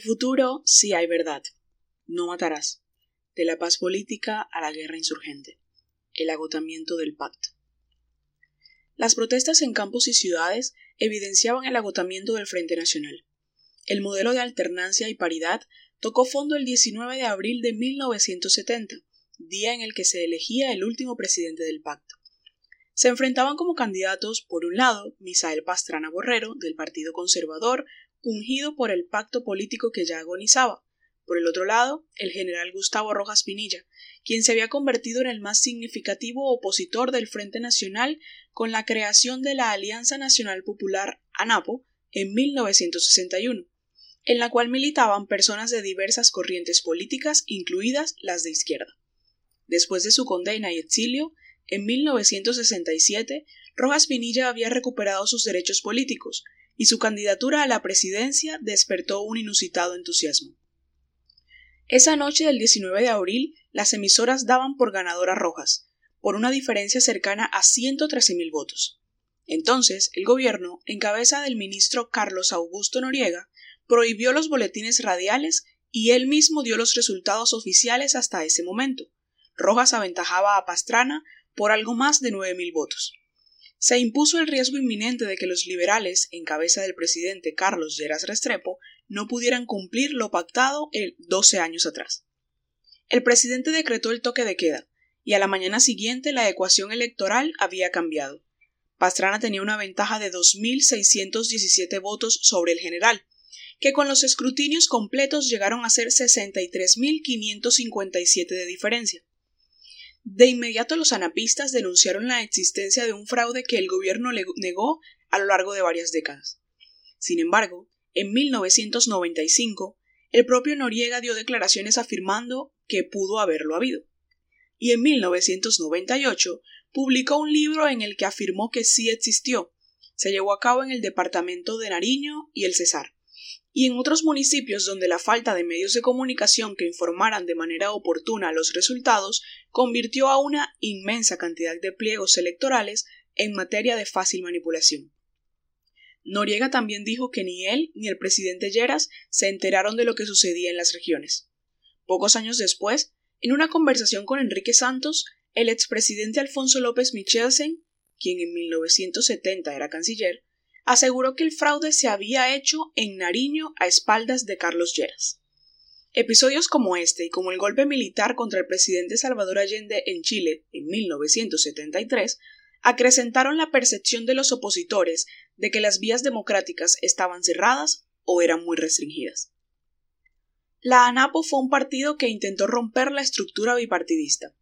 Futuro si hay verdad. No matarás. De la paz política a la guerra insurgente. El agotamiento del pacto. Las protestas en campos y ciudades evidenciaban el agotamiento del Frente Nacional. El modelo de alternancia y paridad tocó fondo el 19 de abril de 1970, día en el que se elegía el último presidente del pacto. Se enfrentaban como candidatos, por un lado, Misael Pastrana Borrero, del Partido Conservador, ungido por el pacto político que ya agonizaba. Por el otro lado, el general Gustavo Rojas Pinilla, quien se había convertido en el más significativo opositor del Frente Nacional con la creación de la Alianza Nacional Popular ANAPO en 1961, en la cual militaban personas de diversas corrientes políticas, incluidas las de izquierda. Después de su condena y exilio, en 1967, Rojas Pinilla había recuperado sus derechos políticos, y su candidatura a la presidencia despertó un inusitado entusiasmo. Esa noche del 19 de abril, las emisoras daban por ganadora Rojas, por una diferencia cercana a 113.000 votos. Entonces, el gobierno, en cabeza del ministro Carlos Augusto Noriega, prohibió los boletines radiales y él mismo dio los resultados oficiales hasta ese momento. Rojas aventajaba a Pastrana por algo más de 9.000 votos se impuso el riesgo inminente de que los liberales, en cabeza del presidente Carlos Lleras Restrepo, no pudieran cumplir lo pactado el 12 años atrás. El presidente decretó el toque de queda, y a la mañana siguiente la ecuación electoral había cambiado. Pastrana tenía una ventaja de 2.617 votos sobre el general, que con los escrutinios completos llegaron a ser 63.557 de diferencia. De inmediato los anapistas denunciaron la existencia de un fraude que el gobierno negó a lo largo de varias décadas. Sin embargo, en 1995, el propio Noriega dio declaraciones afirmando que pudo haberlo habido. Y en 1998 publicó un libro en el que afirmó que sí existió. Se llevó a cabo en el departamento de Nariño y el Cesar y en otros municipios donde la falta de medios de comunicación que informaran de manera oportuna los resultados convirtió a una inmensa cantidad de pliegos electorales en materia de fácil manipulación. Noriega también dijo que ni él ni el presidente Lleras se enteraron de lo que sucedía en las regiones. Pocos años después, en una conversación con Enrique Santos, el expresidente Alfonso López Michelsen, quien en 1970 era canciller, aseguró que el fraude se había hecho en Nariño a espaldas de Carlos Lleras. Episodios como este y como el golpe militar contra el presidente Salvador Allende en Chile en 1973 acrecentaron la percepción de los opositores de que las vías democráticas estaban cerradas o eran muy restringidas. La ANAPO fue un partido que intentó romper la estructura bipartidista,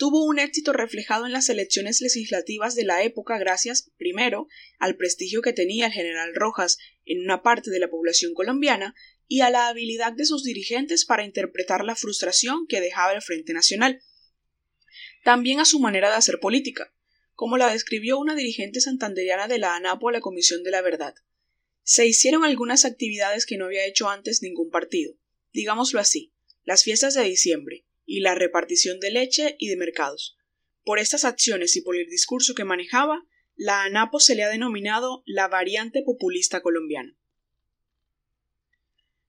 tuvo un éxito reflejado en las elecciones legislativas de la época gracias, primero, al prestigio que tenía el general Rojas en una parte de la población colombiana y a la habilidad de sus dirigentes para interpretar la frustración que dejaba el Frente Nacional. También a su manera de hacer política, como la describió una dirigente santanderiana de la ANAPO a la Comisión de la Verdad. Se hicieron algunas actividades que no había hecho antes ningún partido, digámoslo así, las fiestas de diciembre, y la repartición de leche y de mercados. Por estas acciones y por el discurso que manejaba, la ANAPO se le ha denominado la variante populista colombiana.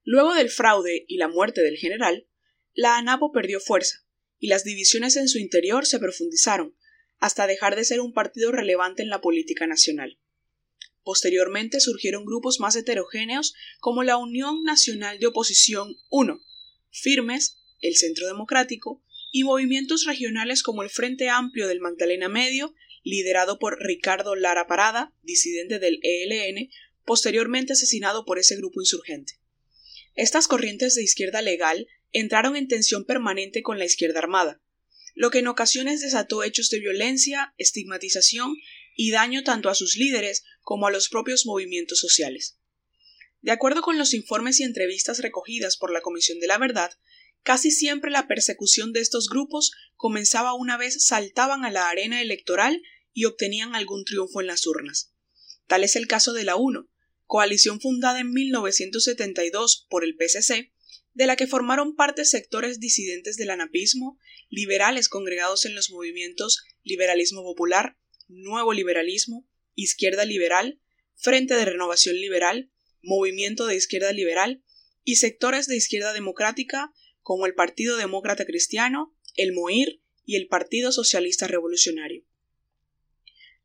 Luego del fraude y la muerte del general, la ANAPO perdió fuerza, y las divisiones en su interior se profundizaron, hasta dejar de ser un partido relevante en la política nacional. Posteriormente surgieron grupos más heterogéneos como la Unión Nacional de Oposición 1, firmes el Centro Democrático, y movimientos regionales como el Frente Amplio del Magdalena Medio, liderado por Ricardo Lara Parada, disidente del ELN, posteriormente asesinado por ese grupo insurgente. Estas corrientes de izquierda legal entraron en tensión permanente con la izquierda armada, lo que en ocasiones desató hechos de violencia, estigmatización y daño tanto a sus líderes como a los propios movimientos sociales. De acuerdo con los informes y entrevistas recogidas por la Comisión de la Verdad, Casi siempre la persecución de estos grupos comenzaba una vez saltaban a la arena electoral y obtenían algún triunfo en las urnas. Tal es el caso de la UNO, coalición fundada en 1972 por el PCC, de la que formaron parte sectores disidentes del anapismo, liberales congregados en los movimientos liberalismo popular, nuevo liberalismo, izquierda liberal, Frente de Renovación Liberal, Movimiento de Izquierda Liberal, y sectores de izquierda democrática como el Partido Demócrata Cristiano, el MOIR y el Partido Socialista Revolucionario.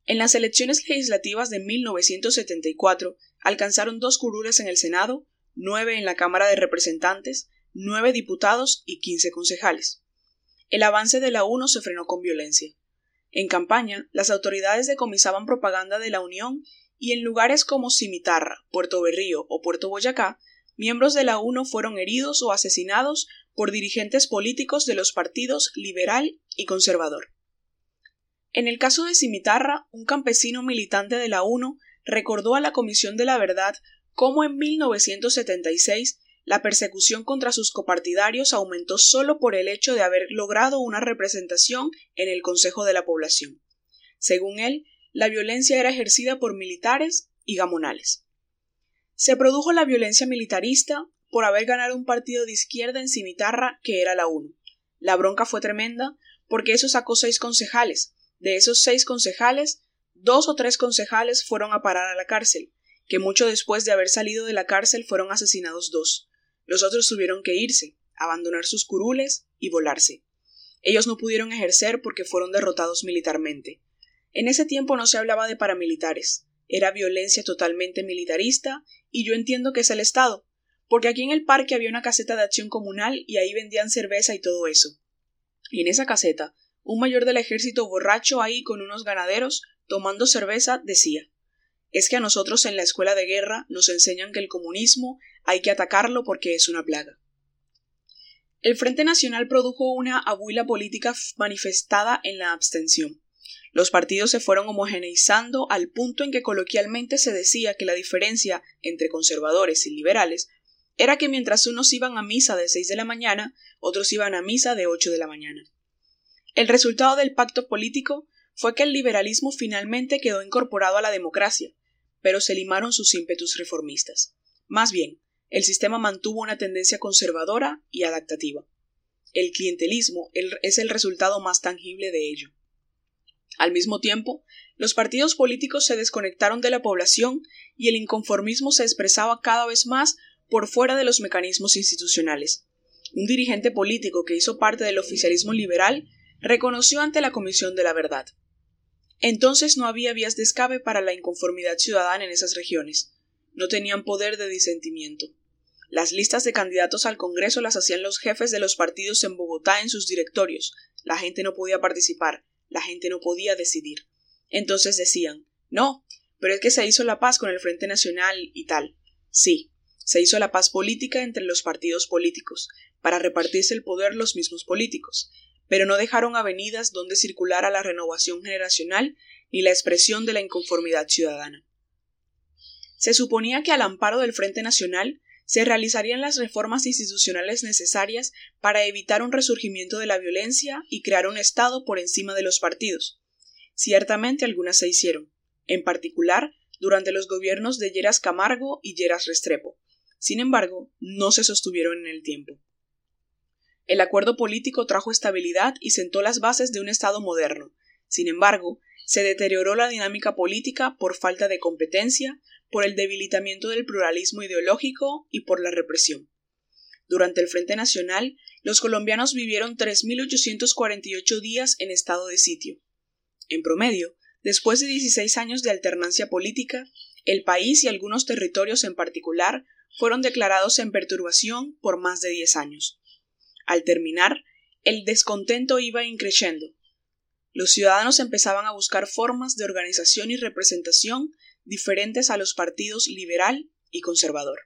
En las elecciones legislativas de 1974 alcanzaron dos curules en el Senado, nueve en la Cámara de Representantes, nueve diputados y quince concejales. El avance de la UNO se frenó con violencia. En campaña, las autoridades decomisaban propaganda de la Unión y en lugares como Cimitarra, Puerto Berrío o Puerto Boyacá, miembros de la UNO fueron heridos o asesinados por dirigentes políticos de los partidos liberal y conservador. En el caso de Cimitarra, un campesino militante de la UNO recordó a la Comisión de la Verdad cómo en 1976 la persecución contra sus copartidarios aumentó solo por el hecho de haber logrado una representación en el Consejo de la Población. Según él, la violencia era ejercida por militares y gamonales. Se produjo la violencia militarista por haber ganado un partido de izquierda en Cimitarra que era la UNO. La bronca fue tremenda porque eso sacó seis concejales. De esos seis concejales, dos o tres concejales fueron a parar a la cárcel, que mucho después de haber salido de la cárcel fueron asesinados dos. Los otros tuvieron que irse, abandonar sus curules y volarse. Ellos no pudieron ejercer porque fueron derrotados militarmente. En ese tiempo no se hablaba de paramilitares, era violencia totalmente militarista, y yo entiendo que es el Estado, porque aquí en el parque había una caseta de acción comunal y ahí vendían cerveza y todo eso. Y en esa caseta, un mayor del ejército borracho ahí con unos ganaderos tomando cerveza decía es que a nosotros en la escuela de guerra nos enseñan que el comunismo hay que atacarlo porque es una plaga. El Frente Nacional produjo una abuela política manifestada en la abstención. Los partidos se fueron homogeneizando al punto en que coloquialmente se decía que la diferencia entre conservadores y liberales era que mientras unos iban a misa de seis de la mañana, otros iban a misa de ocho de la mañana. El resultado del pacto político fue que el liberalismo finalmente quedó incorporado a la democracia, pero se limaron sus ímpetus reformistas. Más bien, el sistema mantuvo una tendencia conservadora y adaptativa. El clientelismo es el resultado más tangible de ello. Al mismo tiempo, los partidos políticos se desconectaron de la población y el inconformismo se expresaba cada vez más por fuera de los mecanismos institucionales. Un dirigente político que hizo parte del oficialismo liberal reconoció ante la Comisión de la Verdad entonces no había vías de escape para la inconformidad ciudadana en esas regiones. No tenían poder de disentimiento. Las listas de candidatos al Congreso las hacían los jefes de los partidos en Bogotá en sus directorios. La gente no podía participar, la gente no podía decidir. Entonces decían No, pero es que se hizo la paz con el Frente Nacional y tal. Sí, se hizo la paz política entre los partidos políticos, para repartirse el poder los mismos políticos, pero no dejaron avenidas donde circulara la renovación generacional ni la expresión de la inconformidad ciudadana. Se suponía que al amparo del Frente Nacional se realizarían las reformas institucionales necesarias para evitar un resurgimiento de la violencia y crear un Estado por encima de los partidos. Ciertamente algunas se hicieron, en particular durante los gobiernos de Lleras Camargo y Lleras Restrepo. Sin embargo, no se sostuvieron en el tiempo. El acuerdo político trajo estabilidad y sentó las bases de un Estado moderno. Sin embargo, se deterioró la dinámica política por falta de competencia, por el debilitamiento del pluralismo ideológico y por la represión. Durante el Frente Nacional, los colombianos vivieron 3.848 días en estado de sitio. En promedio, después de 16 años de alternancia política, el país y algunos territorios en particular fueron declarados en perturbación por más de 10 años. Al terminar, el descontento iba increciendo. Los ciudadanos empezaban a buscar formas de organización y representación diferentes a los partidos liberal y conservador.